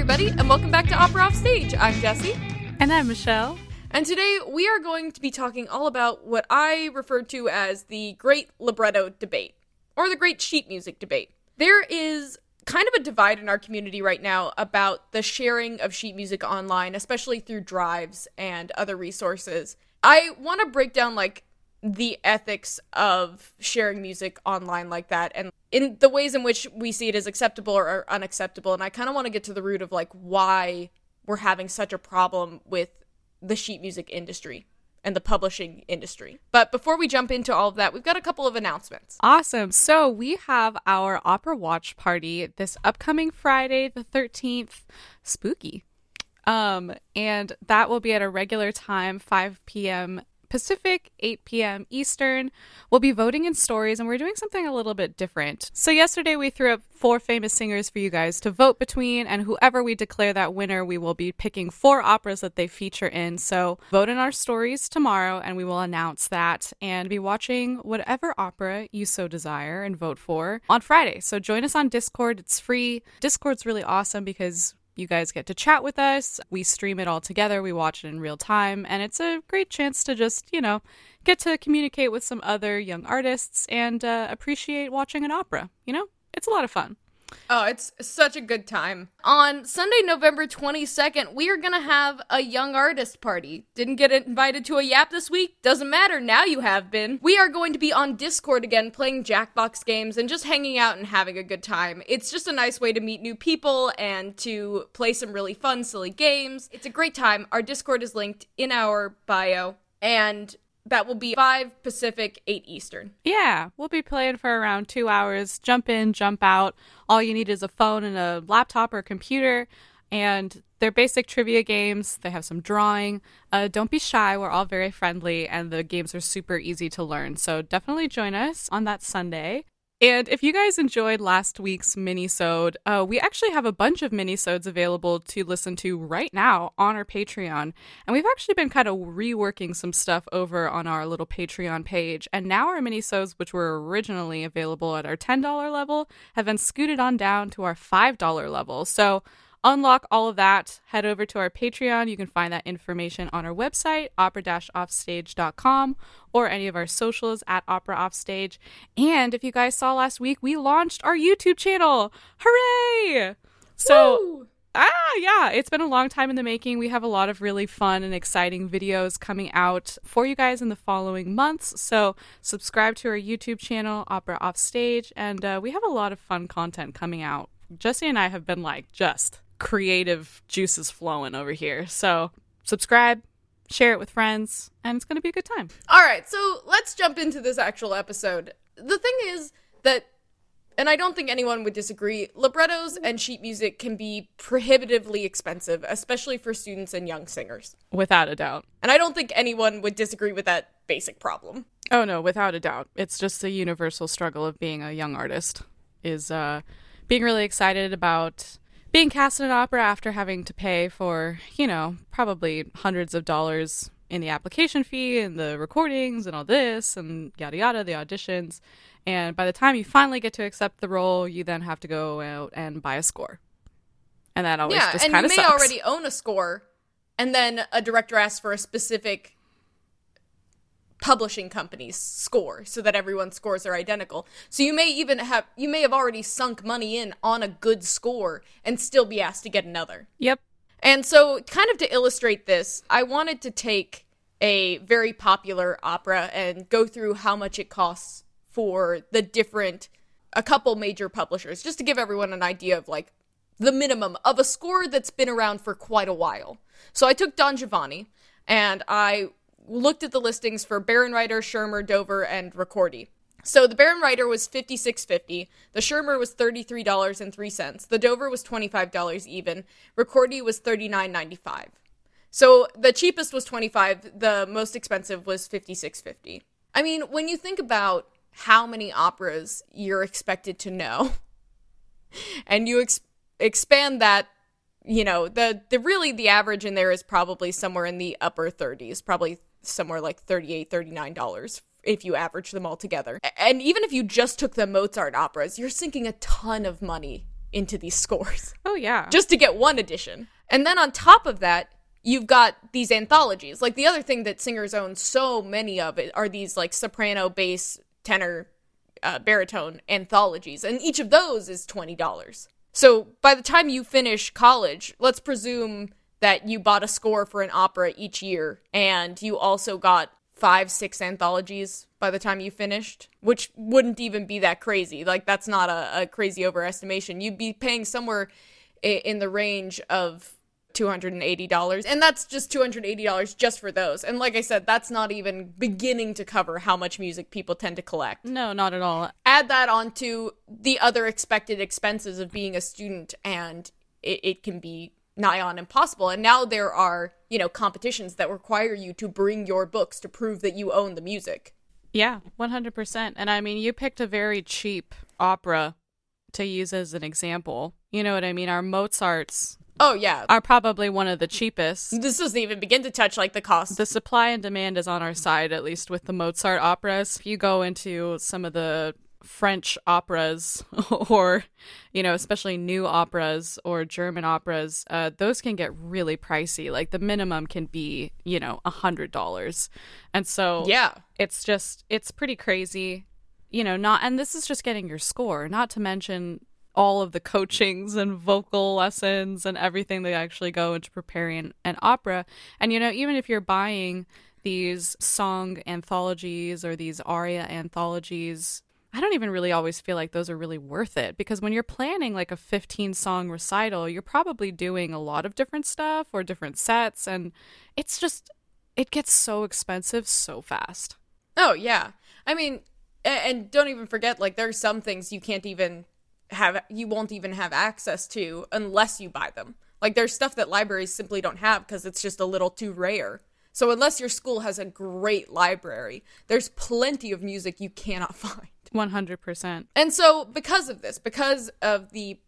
everybody, and welcome back to Opera Off Stage. I'm Jesse. And I'm Michelle. And today we are going to be talking all about what I refer to as the great libretto debate, or the great sheet music debate. There is kind of a divide in our community right now about the sharing of sheet music online, especially through drives and other resources. I want to break down like the ethics of sharing music online like that and in the ways in which we see it as acceptable or unacceptable and i kind of want to get to the root of like why we're having such a problem with the sheet music industry and the publishing industry. But before we jump into all of that, we've got a couple of announcements. Awesome. So we have our opera watch party this upcoming Friday, the 13th. Spooky. Um, and that will be at a regular time, 5 p.m. Pacific, 8 p.m. Eastern. We'll be voting in stories, and we're doing something a little bit different. So, yesterday we threw up four famous singers for you guys to vote between, and whoever we declare that winner, we will be picking four operas that they feature in. So, vote in our stories tomorrow, and we will announce that and be watching whatever opera you so desire and vote for on Friday. So, join us on Discord. It's free. Discord's really awesome because you guys get to chat with us. We stream it all together. We watch it in real time. And it's a great chance to just, you know, get to communicate with some other young artists and uh, appreciate watching an opera. You know, it's a lot of fun. Oh, it's such a good time. On Sunday, November 22nd, we are going to have a young artist party. Didn't get invited to a yap this week? Doesn't matter, now you have been. We are going to be on Discord again playing Jackbox games and just hanging out and having a good time. It's just a nice way to meet new people and to play some really fun, silly games. It's a great time. Our Discord is linked in our bio. And that will be 5 Pacific, 8 Eastern. Yeah, we'll be playing for around two hours. Jump in, jump out. All you need is a phone and a laptop or computer. And they're basic trivia games. They have some drawing. Uh, don't be shy. We're all very friendly, and the games are super easy to learn. So definitely join us on that Sunday. And if you guys enjoyed last week's mini-sode, uh, we actually have a bunch of mini-sodes available to listen to right now on our Patreon. And we've actually been kind of reworking some stuff over on our little Patreon page. And now our mini-sodes, which were originally available at our $10 level, have been scooted on down to our $5 level. So unlock all of that, head over to our Patreon. You can find that information on our website, opera-offstage.com, or any of our socials at Opera Offstage. And if you guys saw last week, we launched our YouTube channel. Hooray! So. Woo! Ah, yeah, it's been a long time in the making. We have a lot of really fun and exciting videos coming out for you guys in the following months. So, subscribe to our YouTube channel, Opera Offstage, and uh, we have a lot of fun content coming out. Jesse and I have been like just creative juices flowing over here. So, subscribe, share it with friends, and it's going to be a good time. All right, so let's jump into this actual episode. The thing is that, and I don't think anyone would disagree, librettos and sheet music can be prohibitively expensive, especially for students and young singers. Without a doubt. And I don't think anyone would disagree with that basic problem. Oh no, without a doubt. It's just the universal struggle of being a young artist is uh being really excited about being cast in an opera after having to pay for, you know, probably hundreds of dollars in the application fee and the recordings and all this and yada yada, the auditions. And by the time you finally get to accept the role, you then have to go out and buy a score. And that always yeah, just and you may sucks. already own a score, and then a director asks for a specific publishing companies score so that everyone's scores are identical. So you may even have you may have already sunk money in on a good score and still be asked to get another. Yep. And so kind of to illustrate this, I wanted to take a very popular opera and go through how much it costs for the different a couple major publishers just to give everyone an idea of like the minimum of a score that's been around for quite a while. So I took Don Giovanni and I looked at the listings for Bärenreiter, Schirmer, Dover, and Ricordi. So the Bärenreiter was fifty six fifty. The Schirmer was thirty three dollars and three cents. The Dover was twenty five dollars even. Ricordi was thirty nine ninety five. So the cheapest was twenty five. The most expensive was fifty six fifty. I mean, when you think about how many operas you're expected to know, and you ex- expand that you know the the really the average in there is probably somewhere in the upper 30s probably somewhere like 38 39 dollars if you average them all together and even if you just took the mozart operas you're sinking a ton of money into these scores Oh yeah. just to get one edition. And then on top of that, you've got these anthologies. Like the other thing that singers own so many of it are these like soprano, bass, tenor, uh, baritone anthologies, and each of those is twenty dollars. So by the time you finish college, let's presume that you bought a score for an opera each year, and you also got five, six anthologies by the time you finished, which wouldn't even be that crazy. Like that's not a, a crazy overestimation. You'd be paying somewhere in the range of $280 and that's just $280 just for those and like i said that's not even beginning to cover how much music people tend to collect no, not at all. add that onto the other expected expenses of being a student and it, it can be nigh on impossible and now there are you know competitions that require you to bring your books to prove that you own the music Yeah, 100%. And I mean, you picked a very cheap opera to use as an example. You know what I mean? Our Mozarts oh yeah are probably one of the cheapest. this doesn't even begin to touch like the cost The supply and demand is on our side, at least with the Mozart operas. If you go into some of the French operas, or, you know, especially new operas or German operas, uh, those can get really pricey. Like the minimum can be, you know, a $100. And so yeah it's just it's pretty crazy you know not and this is just getting your score not to mention all of the coachings and vocal lessons and everything that actually go into preparing an opera and you know even if you're buying these song anthologies or these aria anthologies I don't even really always feel like those are really worth it because when you're planning like a 15 song recital, you're probably doing a lot of different stuff or different sets and it's just it gets so expensive so fast. Oh yeah. I mean, and don't even forget like there's some things you can't even have you won't even have access to unless you buy them. Like there's stuff that libraries simply don't have because it's just a little too rare. So unless your school has a great library, there's plenty of music you cannot find. 100%. And so, because of this, because of the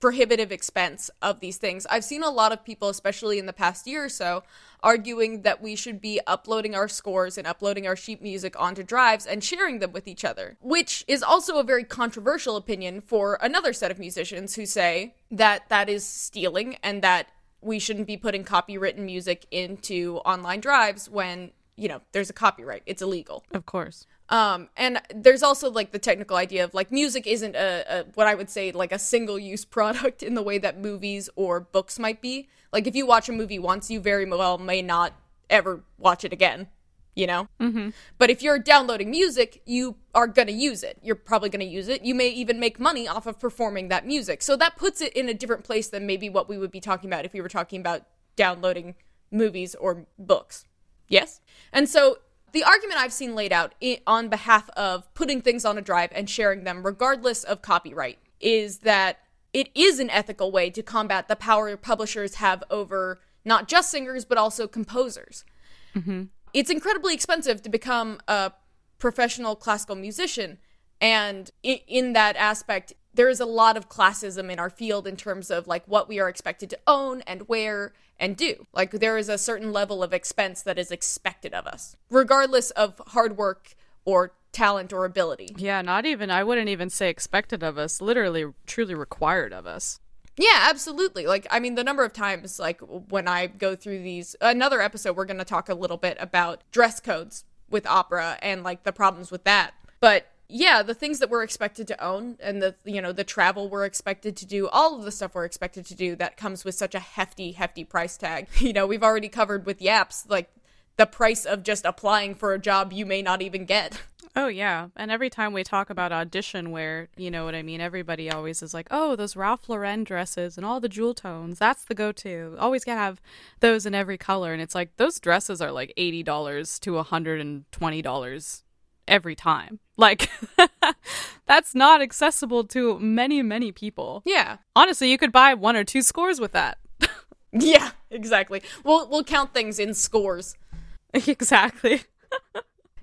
prohibitive expense of these things, I've seen a lot of people, especially in the past year or so, arguing that we should be uploading our scores and uploading our sheet music onto drives and sharing them with each other, which is also a very controversial opinion for another set of musicians who say that that is stealing and that we shouldn't be putting copywritten music into online drives when, you know, there's a copyright. It's illegal. Of course. Um, and there's also like the technical idea of like music isn't a, a what I would say like a single use product in the way that movies or books might be. Like if you watch a movie once, you very well may not ever watch it again. You know. Mm-hmm. But if you're downloading music, you are gonna use it. You're probably gonna use it. You may even make money off of performing that music. So that puts it in a different place than maybe what we would be talking about if we were talking about downloading movies or books. Yes. And so the argument I've seen laid out on behalf of putting things on a drive and sharing them, regardless of copyright, is that it is an ethical way to combat the power publishers have over not just singers, but also composers. Mm-hmm. It's incredibly expensive to become a professional classical musician. And in that aspect, there is a lot of classism in our field in terms of like what we are expected to own and wear and do. Like there is a certain level of expense that is expected of us, regardless of hard work or talent or ability. Yeah, not even, I wouldn't even say expected of us, literally, truly required of us. Yeah, absolutely. Like, I mean, the number of times, like, when I go through these, another episode, we're going to talk a little bit about dress codes with opera and, like, the problems with that. But yeah, the things that we're expected to own and the, you know, the travel we're expected to do, all of the stuff we're expected to do that comes with such a hefty, hefty price tag. You know, we've already covered with Yaps, like, the price of just applying for a job you may not even get. Oh, yeah. And every time we talk about audition wear, you know what I mean? Everybody always is like, oh, those Ralph Lauren dresses and all the jewel tones, that's the go to. Always gotta have those in every color. And it's like, those dresses are like $80 to $120 every time. Like, that's not accessible to many, many people. Yeah. Honestly, you could buy one or two scores with that. Yeah, exactly. We'll, we'll count things in scores. exactly.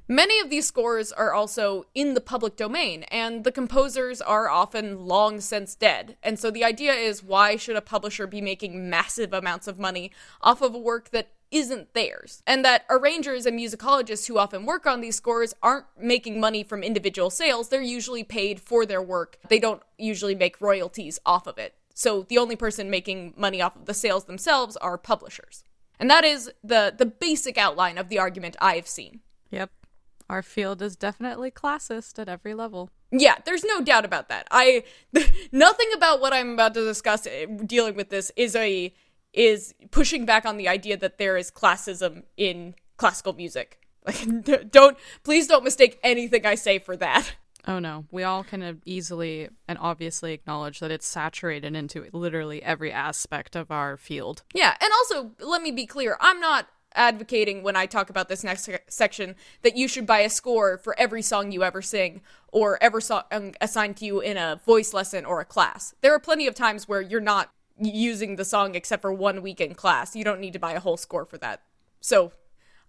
Many of these scores are also in the public domain, and the composers are often long since dead. And so the idea is why should a publisher be making massive amounts of money off of a work that isn't theirs. And that arrangers and musicologists who often work on these scores aren't making money from individual sales. They're usually paid for their work. They don't usually make royalties off of it. So the only person making money off of the sales themselves are publishers. And that is the the basic outline of the argument I've seen. Yep. Our field is definitely classist at every level. Yeah, there's no doubt about that. I nothing about what I'm about to discuss eh, dealing with this is a is pushing back on the idea that there is classism in classical music. Like don't please don't mistake anything I say for that. Oh no, we all can easily and obviously acknowledge that it's saturated into literally every aspect of our field. Yeah, and also let me be clear, I'm not advocating when I talk about this next section that you should buy a score for every song you ever sing or ever song assigned to you in a voice lesson or a class. There are plenty of times where you're not using the song except for one week in class. You don't need to buy a whole score for that. So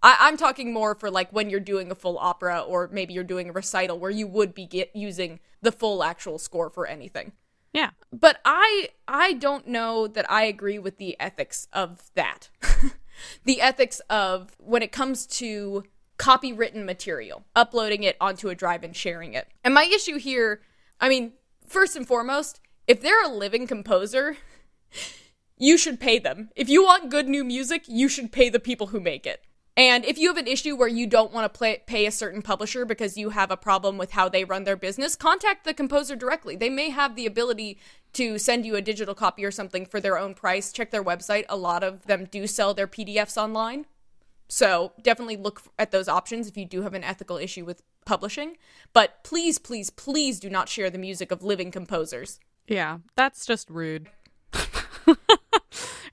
I, am talking more for like when you're doing a full opera or maybe you're doing a recital where you would be get, using the full actual score for anything. Yeah. But I I don't know that I agree with the ethics of that. the ethics of when it comes to copywritten material, uploading it onto a drive and sharing it. And my issue here, I mean, first and foremost, if they're a living composer, you should pay them. If you want good new music, you should pay the people who make it. And if you have an issue where you don't want to play, pay a certain publisher because you have a problem with how they run their business, contact the composer directly. They may have the ability to send you a digital copy or something for their own price. Check their website. A lot of them do sell their PDFs online. So definitely look at those options if you do have an ethical issue with publishing. But please, please, please do not share the music of living composers. Yeah, that's just rude.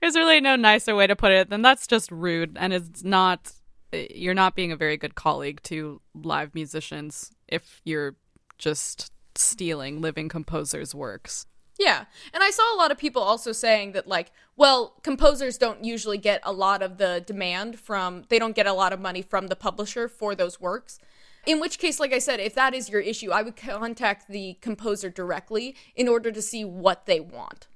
There's really no nicer way to put it than that's just rude and it's not you're not being a very good colleague to live musicians if you're just stealing living composers' works. Yeah. And I saw a lot of people also saying that, like, well, composers don't usually get a lot of the demand from, they don't get a lot of money from the publisher for those works. In which case, like I said, if that is your issue, I would contact the composer directly in order to see what they want.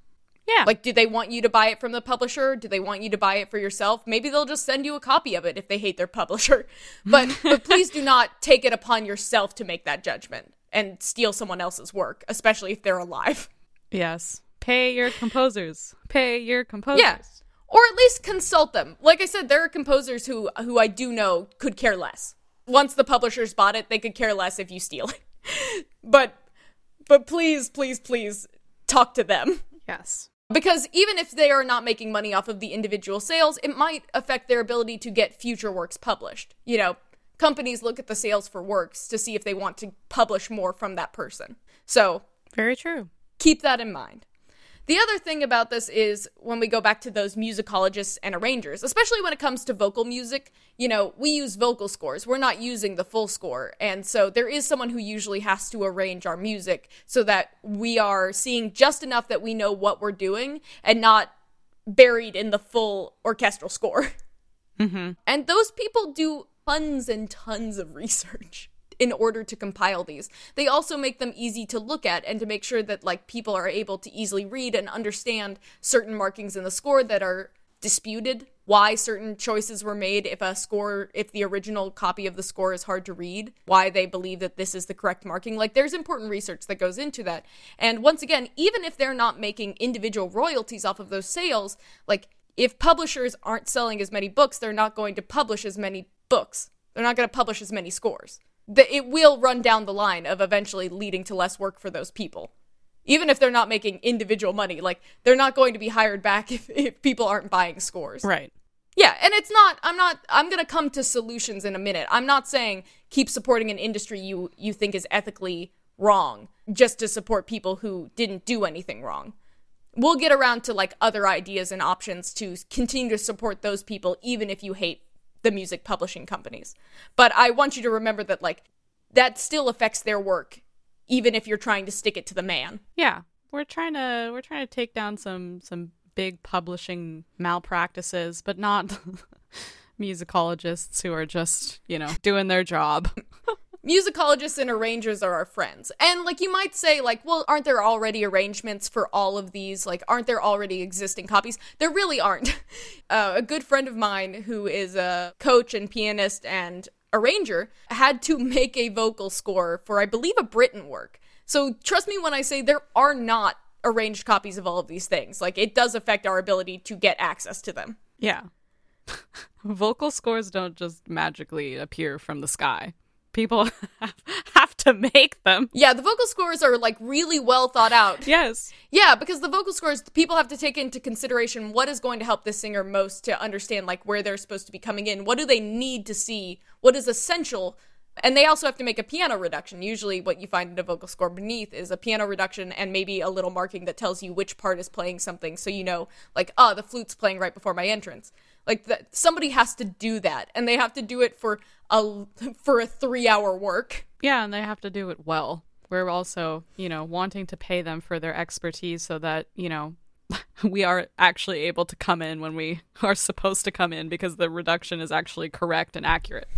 Yeah. Like, do they want you to buy it from the publisher? Do they want you to buy it for yourself? Maybe they'll just send you a copy of it if they hate their publisher. But, but please do not take it upon yourself to make that judgment and steal someone else's work, especially if they're alive. Yes. Pay your composers. Pay your composers. Yeah. Or at least consult them. Like I said, there are composers who who I do know could care less. Once the publishers bought it, they could care less if you steal it. but but please, please, please talk to them. Yes. Because even if they are not making money off of the individual sales, it might affect their ability to get future works published. You know, companies look at the sales for works to see if they want to publish more from that person. So, very true. Keep that in mind. The other thing about this is when we go back to those musicologists and arrangers, especially when it comes to vocal music, you know, we use vocal scores. We're not using the full score. And so there is someone who usually has to arrange our music so that we are seeing just enough that we know what we're doing and not buried in the full orchestral score. Mm-hmm. And those people do tons and tons of research in order to compile these. They also make them easy to look at and to make sure that like people are able to easily read and understand certain markings in the score that are disputed why certain choices were made if a score if the original copy of the score is hard to read why they believe that this is the correct marking. Like there's important research that goes into that. And once again even if they're not making individual royalties off of those sales like if publishers aren't selling as many books they're not going to publish as many books. They're not going to publish as many scores that it will run down the line of eventually leading to less work for those people. Even if they're not making individual money, like they're not going to be hired back if, if people aren't buying scores. Right. Yeah, and it's not I'm not I'm going to come to solutions in a minute. I'm not saying keep supporting an industry you you think is ethically wrong just to support people who didn't do anything wrong. We'll get around to like other ideas and options to continue to support those people even if you hate the music publishing companies. But I want you to remember that like that still affects their work even if you're trying to stick it to the man. Yeah. We're trying to we're trying to take down some some big publishing malpractices, but not musicologists who are just, you know, doing their job. musicologists and arrangers are our friends. And like you might say like, well, aren't there already arrangements for all of these? Like aren't there already existing copies? There really aren't. Uh, a good friend of mine who is a coach and pianist and arranger had to make a vocal score for I believe a Britten work. So trust me when I say there are not arranged copies of all of these things. Like it does affect our ability to get access to them. Yeah. Vocal scores don't just magically appear from the sky. People have to make them. Yeah, the vocal scores are like really well thought out. Yes. Yeah, because the vocal scores, people have to take into consideration what is going to help the singer most to understand like where they're supposed to be coming in. What do they need to see? What is essential? And they also have to make a piano reduction. Usually, what you find in a vocal score beneath is a piano reduction and maybe a little marking that tells you which part is playing something, so you know, like, oh, the flute's playing right before my entrance. Like that, somebody has to do that, and they have to do it for a for a three hour work. Yeah, and they have to do it well. We're also, you know, wanting to pay them for their expertise so that you know we are actually able to come in when we are supposed to come in because the reduction is actually correct and accurate.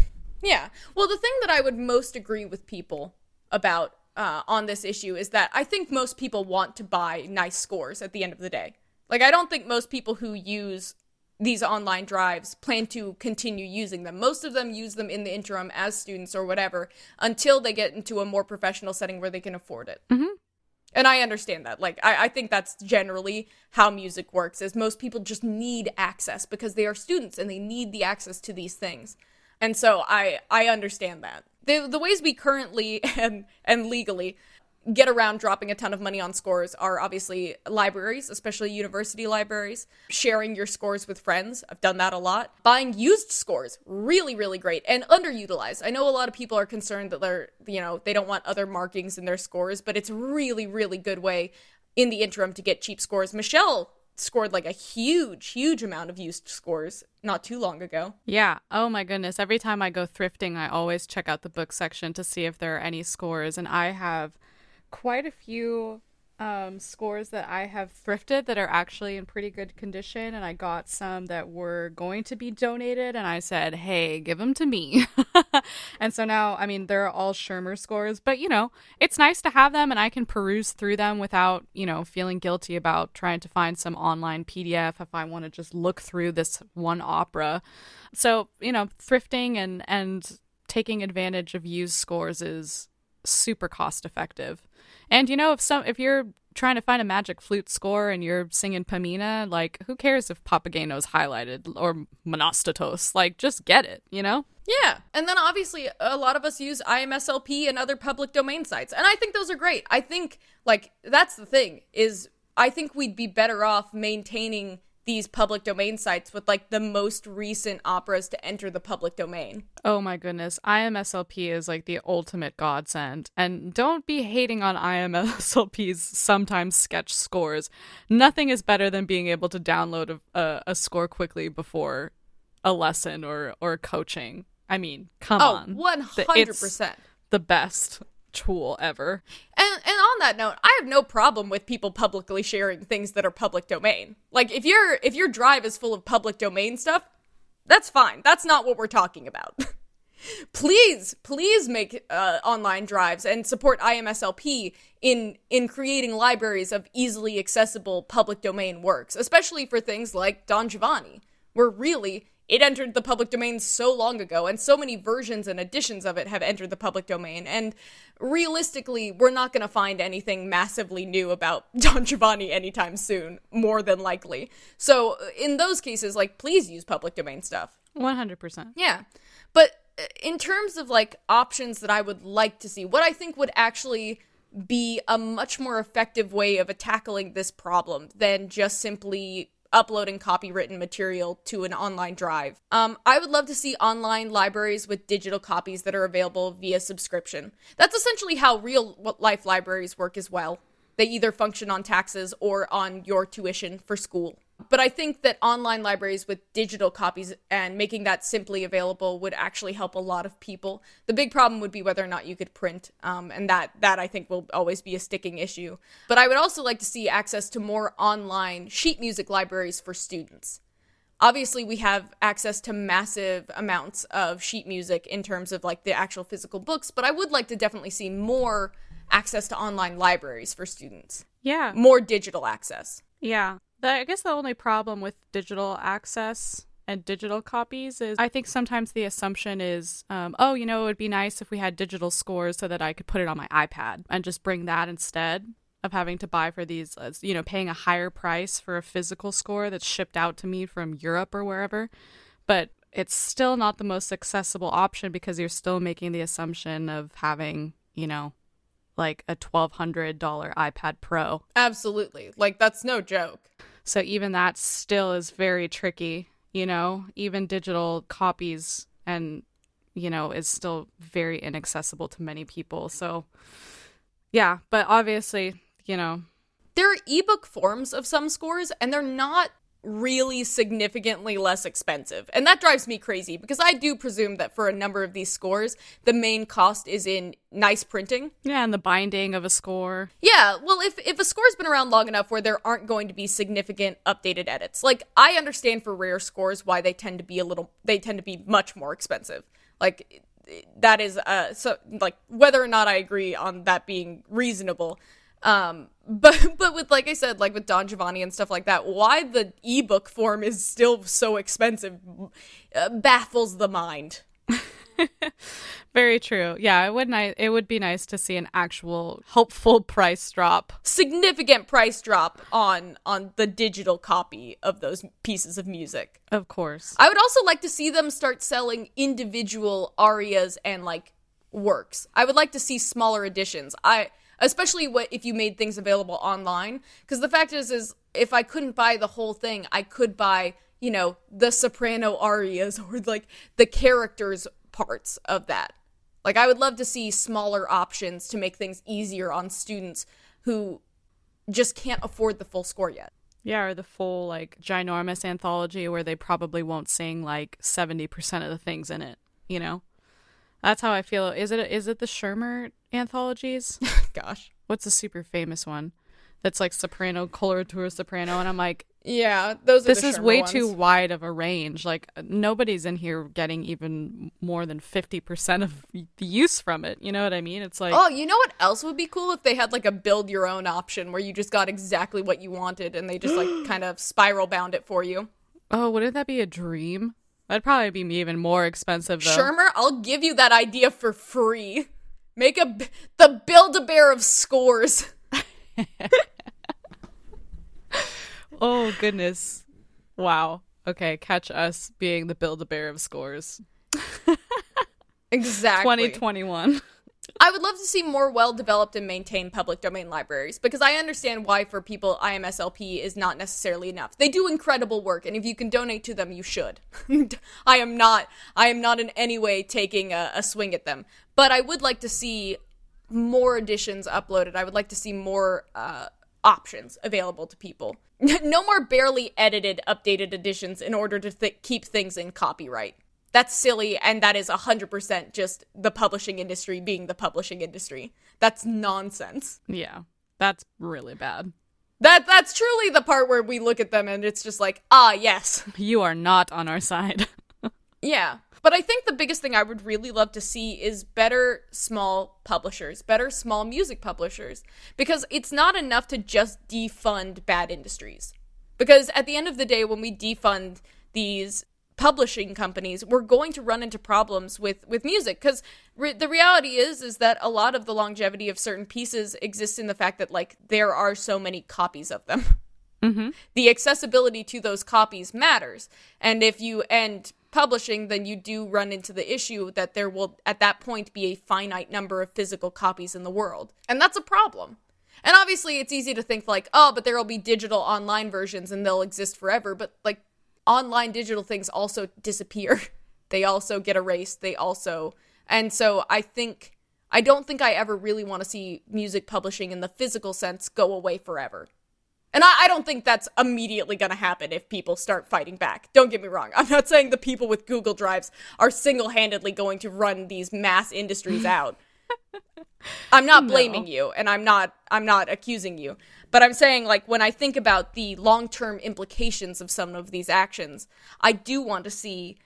Yeah. Well, the thing that I would most agree with people about uh, on this issue is that I think most people want to buy nice scores at the end of the day. Like, I don't think most people who use these online drives plan to continue using them. Most of them use them in the interim as students or whatever until they get into a more professional setting where they can afford it. Mm-hmm. And I understand that. Like, I, I think that's generally how music works. Is most people just need access because they are students and they need the access to these things. And so I I understand that. The the ways we currently and and legally get around dropping a ton of money on scores are obviously libraries, especially university libraries, sharing your scores with friends. I've done that a lot. Buying used scores, really, really great and underutilized. I know a lot of people are concerned that they're, you know, they don't want other markings in their scores, but it's really, really good way in the interim to get cheap scores. Michelle scored like a huge, huge amount of used scores not too long ago. Yeah. Oh my goodness. Every time I go thrifting, I always check out the book section to see if there are any scores. And I have quite a few um, scores that I have thrifted that are actually in pretty good condition, and I got some that were going to be donated, and I said, "Hey, give them to me." and so now, I mean, they're all Schirmer scores, but you know, it's nice to have them, and I can peruse through them without, you know, feeling guilty about trying to find some online PDF if I want to just look through this one opera. So, you know, thrifting and and taking advantage of used scores is super cost effective. And you know, if some if you're trying to find a magic flute score and you're singing Pamina, like who cares if Papageno's highlighted or Monostatos? Like just get it, you know? Yeah. And then obviously a lot of us use IMSLP and other public domain sites. And I think those are great. I think like that's the thing is I think we'd be better off maintaining these public domain sites with like the most recent operas to enter the public domain. Oh my goodness. IMSLP is like the ultimate godsend. And don't be hating on IMSLP's sometimes sketch scores. Nothing is better than being able to download a, a, a score quickly before a lesson or, or coaching. I mean, come oh, on. 100%. the best tool ever. And and on that note, I have no problem with people publicly sharing things that are public domain. Like if your if your drive is full of public domain stuff, that's fine. That's not what we're talking about. please, please make uh, online drives and support IMSLP in in creating libraries of easily accessible public domain works, especially for things like Don Giovanni, where really it entered the public domain so long ago, and so many versions and editions of it have entered the public domain. And realistically, we're not going to find anything massively new about Don Giovanni anytime soon, more than likely. So, in those cases, like, please use public domain stuff. 100%. Yeah. But uh, in terms of like options that I would like to see, what I think would actually be a much more effective way of tackling this problem than just simply uploading copywritten material to an online drive. Um, I would love to see online libraries with digital copies that are available via subscription. That's essentially how real life libraries work as well. They either function on taxes or on your tuition for school. But I think that online libraries with digital copies and making that simply available would actually help a lot of people. The big problem would be whether or not you could print, um, and that that I think will always be a sticking issue. But I would also like to see access to more online sheet music libraries for students. obviously we have access to massive amounts of sheet music in terms of like the actual physical books, but I would like to definitely see more access to online libraries for students. Yeah. More digital access. Yeah. The, I guess the only problem with digital access and digital copies is I think sometimes the assumption is, um, oh, you know, it would be nice if we had digital scores so that I could put it on my iPad and just bring that instead of having to buy for these, uh, you know, paying a higher price for a physical score that's shipped out to me from Europe or wherever. But it's still not the most accessible option because you're still making the assumption of having, you know, like a $1,200 iPad Pro. Absolutely. Like, that's no joke. So even that still is very tricky, you know, even digital copies and, you know, is still very inaccessible to many people. So, yeah, but obviously, you know, there are ebook forms of some scores, and they're not really significantly less expensive. And that drives me crazy because I do presume that for a number of these scores, the main cost is in nice printing. Yeah, and the binding of a score. Yeah, well if if a score's been around long enough where there aren't going to be significant updated edits. Like I understand for rare scores why they tend to be a little they tend to be much more expensive. Like that is uh so like whether or not I agree on that being reasonable um, but but with like I said, like with Don Giovanni and stuff like that, why the ebook form is still so expensive uh, baffles the mind. Very true. Yeah, it would nice. It would be nice to see an actual helpful price drop, significant price drop on on the digital copy of those pieces of music. Of course. I would also like to see them start selling individual arias and like works. I would like to see smaller editions. I especially what if you made things available online. Because the fact is is if i couldn't buy the whole thing i could buy you know the soprano arias or like the characters parts of that. Like i would love to see smaller options to make things easier on students who just can't afford the full score yet. Yeah, or the full like ginormous anthology where they probably won't sing like 70% of the things in it, you know? That's how I feel. Is it is it the Schirmer anthologies? Gosh, what's a super famous one? That's like soprano, coloratura soprano, and I'm like, yeah, those. this is way ones. too wide of a range. Like nobody's in here getting even more than fifty percent of the use from it. You know what I mean? It's like, oh, you know what else would be cool if they had like a build your own option where you just got exactly what you wanted and they just like kind of spiral bound it for you. Oh, wouldn't that be a dream? That'd probably be even more expensive though. Schirmer, I'll give you that idea for free. Make a the build a bear of scores. oh goodness. Wow. Okay, catch us being the build a bear of scores. exactly. 2021. I would love to see more well developed and maintained public domain libraries because I understand why for people IMSLP is not necessarily enough. They do incredible work and if you can donate to them you should. I am not I am not in any way taking a, a swing at them. But I would like to see more editions uploaded. I would like to see more uh, options available to people. no more barely edited updated editions in order to th- keep things in copyright that's silly and that is 100% just the publishing industry being the publishing industry. That's nonsense. Yeah that's really bad. That that's truly the part where we look at them and it's just like ah yes. You are not on our side. Yeah but i think the biggest thing i would really love to see is better small publishers better small music publishers because it's not enough to just defund bad industries. Because at the end of the day when we defund these publishing companies we're going to run into problems with with music. Because re- the reality is is that a lot of the longevity of certain pieces exists in the fact that like there are so many copies of them. Mm-hmm. the accessibility to those copies matters. And if you end publishing then you do run into the issue that there will at that point be a finite number of physical copies in the world. And that's a problem. And obviously it's easy to think like oh but there will be digital online versions and they'll exist forever. But like online digital things also disappear. they also get erased. They also. And so I think. I don't think I ever really want to see music publishing in the physical sense go away forever. And I, I don't think that's immediately going to happen if people start fighting back. Don't get me wrong. I'm not saying the people with Google Drives are single handedly going to run these mass industries out. I'm not blaming no. you and I'm not I'm not accusing you. But I'm saying like when I think about the long-term implications of some of these actions, I do want to see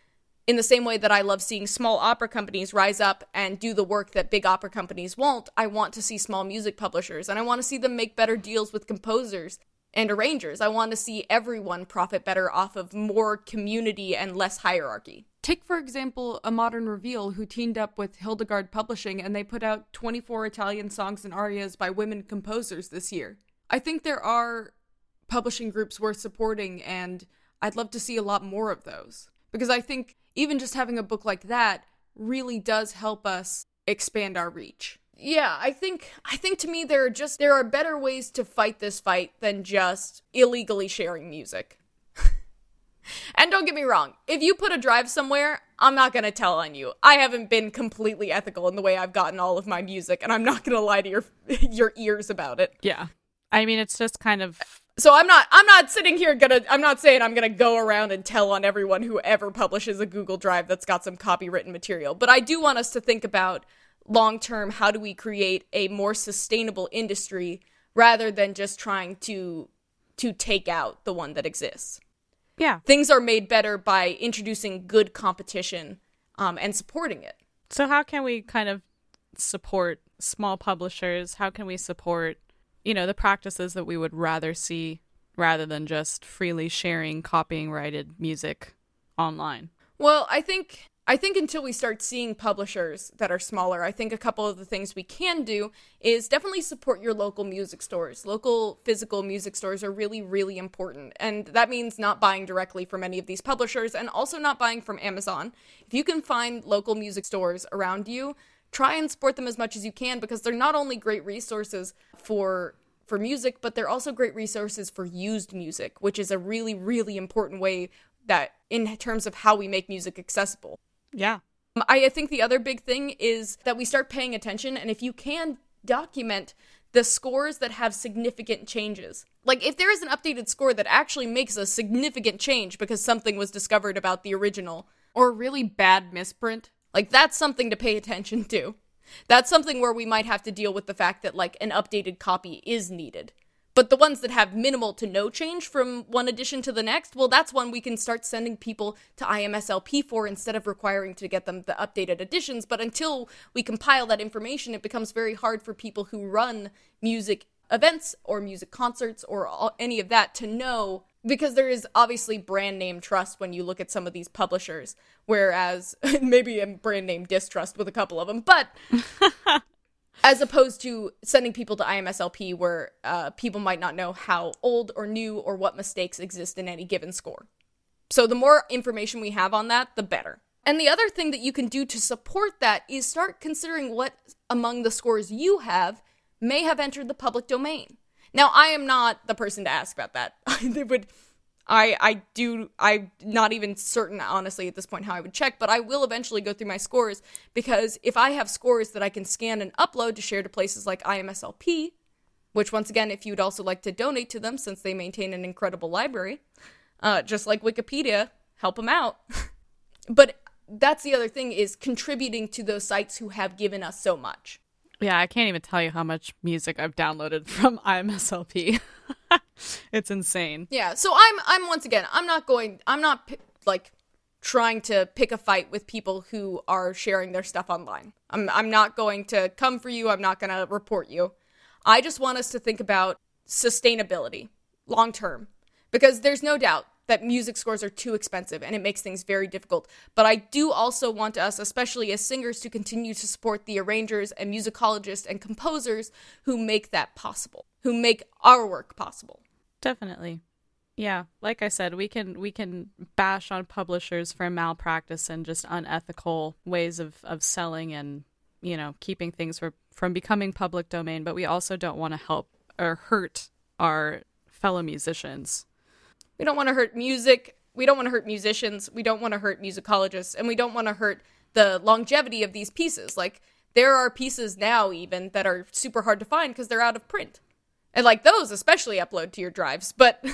in the same way that I love seeing small opera companies rise up and do the work that big opera companies won't, I want to see small music publishers and I want to see them make better deals with composers and arrangers. I want to see everyone profit better off of more community and less hierarchy. Take, for example, A Modern Reveal, who teamed up with Hildegard Publishing and they put out 24 Italian songs and arias by women composers this year. I think there are publishing groups worth supporting, and I'd love to see a lot more of those. Because I think even just having a book like that really does help us expand our reach. Yeah, I think I think to me there are just there are better ways to fight this fight than just illegally sharing music. And don't get me wrong, if you put a drive somewhere, I'm not going to tell on you. I haven't been completely ethical in the way I've gotten all of my music and I'm not going to lie to your your ears about it. Yeah. I mean, it's just kind of so I'm not I'm not sitting here gonna I'm not saying I'm gonna go around and tell on everyone who ever publishes a Google Drive that's got some copywritten material. But I do want us to think about long term how do we create a more sustainable industry rather than just trying to to take out the one that exists. Yeah. Things are made better by introducing good competition um, and supporting it. So how can we kind of support small publishers? How can we support you know, the practices that we would rather see rather than just freely sharing copying righted music online. Well, I think I think until we start seeing publishers that are smaller, I think a couple of the things we can do is definitely support your local music stores. Local physical music stores are really, really important. And that means not buying directly from any of these publishers and also not buying from Amazon. If you can find local music stores around you, try and support them as much as you can because they're not only great resources for for music, but they're also great resources for used music, which is a really really important way that in terms of how we make music accessible. Yeah. Um, I, I think the other big thing is that we start paying attention and if you can document the scores that have significant changes. Like if there is an updated score that actually makes a significant change because something was discovered about the original or a really bad misprint like that's something to pay attention to. That's something where we might have to deal with the fact that like an updated copy is needed. But the ones that have minimal to no change from one edition to the next, well, that's one we can start sending people to IMSLP for instead of requiring to get them the updated editions. But until we compile that information, it becomes very hard for people who run music events or music concerts or all, any of that to know because there is obviously brand name trust when you look at some of these publishers, whereas maybe a brand name distrust with a couple of them, but as opposed to sending people to IMSLP where uh, people might not know how old or new or what mistakes exist in any given score. So the more information we have on that, the better. And the other thing that you can do to support that is start considering what among the scores you have may have entered the public domain. Now, I am not the person to ask about that. it would I I do I'm not even certain honestly at this point how I would check, but I will eventually go through my scores because if I have scores that I can scan and upload to share to places like IMSLP, which once again if you'd also like to donate to them since they maintain an incredible library, uh, just like Wikipedia, help them out. but that's the other thing is contributing to those sites who have given us so much. Yeah, I can't even tell you how much music I've downloaded from IMSLP. it's insane. Yeah, so I'm I'm once again, I'm not going I'm not like trying to pick a fight with people who are sharing their stuff online. I'm I'm not going to come for you. I'm not going to report you. I just want us to think about sustainability long term because there's no doubt that music scores are too expensive and it makes things very difficult. But I do also want us, especially as singers, to continue to support the arrangers and musicologists and composers who make that possible, who make our work possible. Definitely. Yeah, like I said, we can we can bash on publishers for malpractice and just unethical ways of, of selling and you know keeping things for, from becoming public domain, but we also don't want to help or hurt our fellow musicians we don't want to hurt music. We don't want to hurt musicians. We don't want to hurt musicologists. And we don't want to hurt the longevity of these pieces. Like, there are pieces now, even, that are super hard to find because they're out of print. And, like, those especially upload to your drives. But.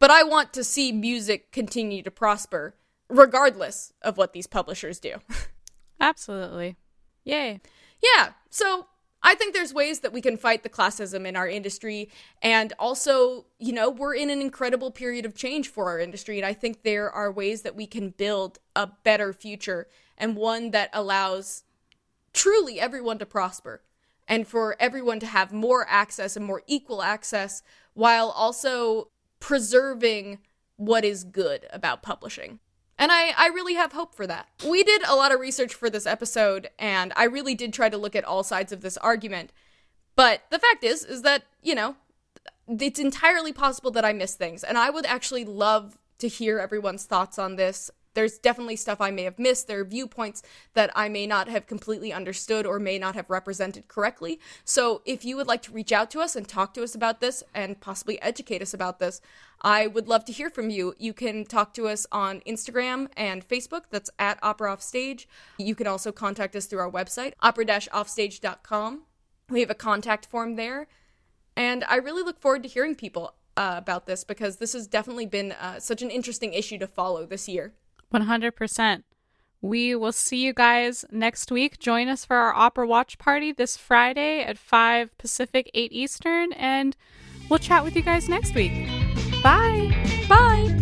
But I want to see music continue to prosper, regardless of what these publishers do. Absolutely. Yay. Yeah. So I think there's ways that we can fight the classism in our industry. And also, you know, we're in an incredible period of change for our industry. And I think there are ways that we can build a better future and one that allows truly everyone to prosper and for everyone to have more access and more equal access while also preserving what is good about publishing. And I, I really have hope for that. We did a lot of research for this episode, and I really did try to look at all sides of this argument. But the fact is, is that, you know, it's entirely possible that I miss things. And I would actually love to hear everyone's thoughts on this there's definitely stuff I may have missed. There are viewpoints that I may not have completely understood or may not have represented correctly. So, if you would like to reach out to us and talk to us about this and possibly educate us about this, I would love to hear from you. You can talk to us on Instagram and Facebook. That's at Opera Offstage. You can also contact us through our website, opera-offstage.com. We have a contact form there. And I really look forward to hearing people uh, about this because this has definitely been uh, such an interesting issue to follow this year. 100%. We will see you guys next week. Join us for our opera watch party this Friday at 5 Pacific, 8 Eastern, and we'll chat with you guys next week. Bye. Bye.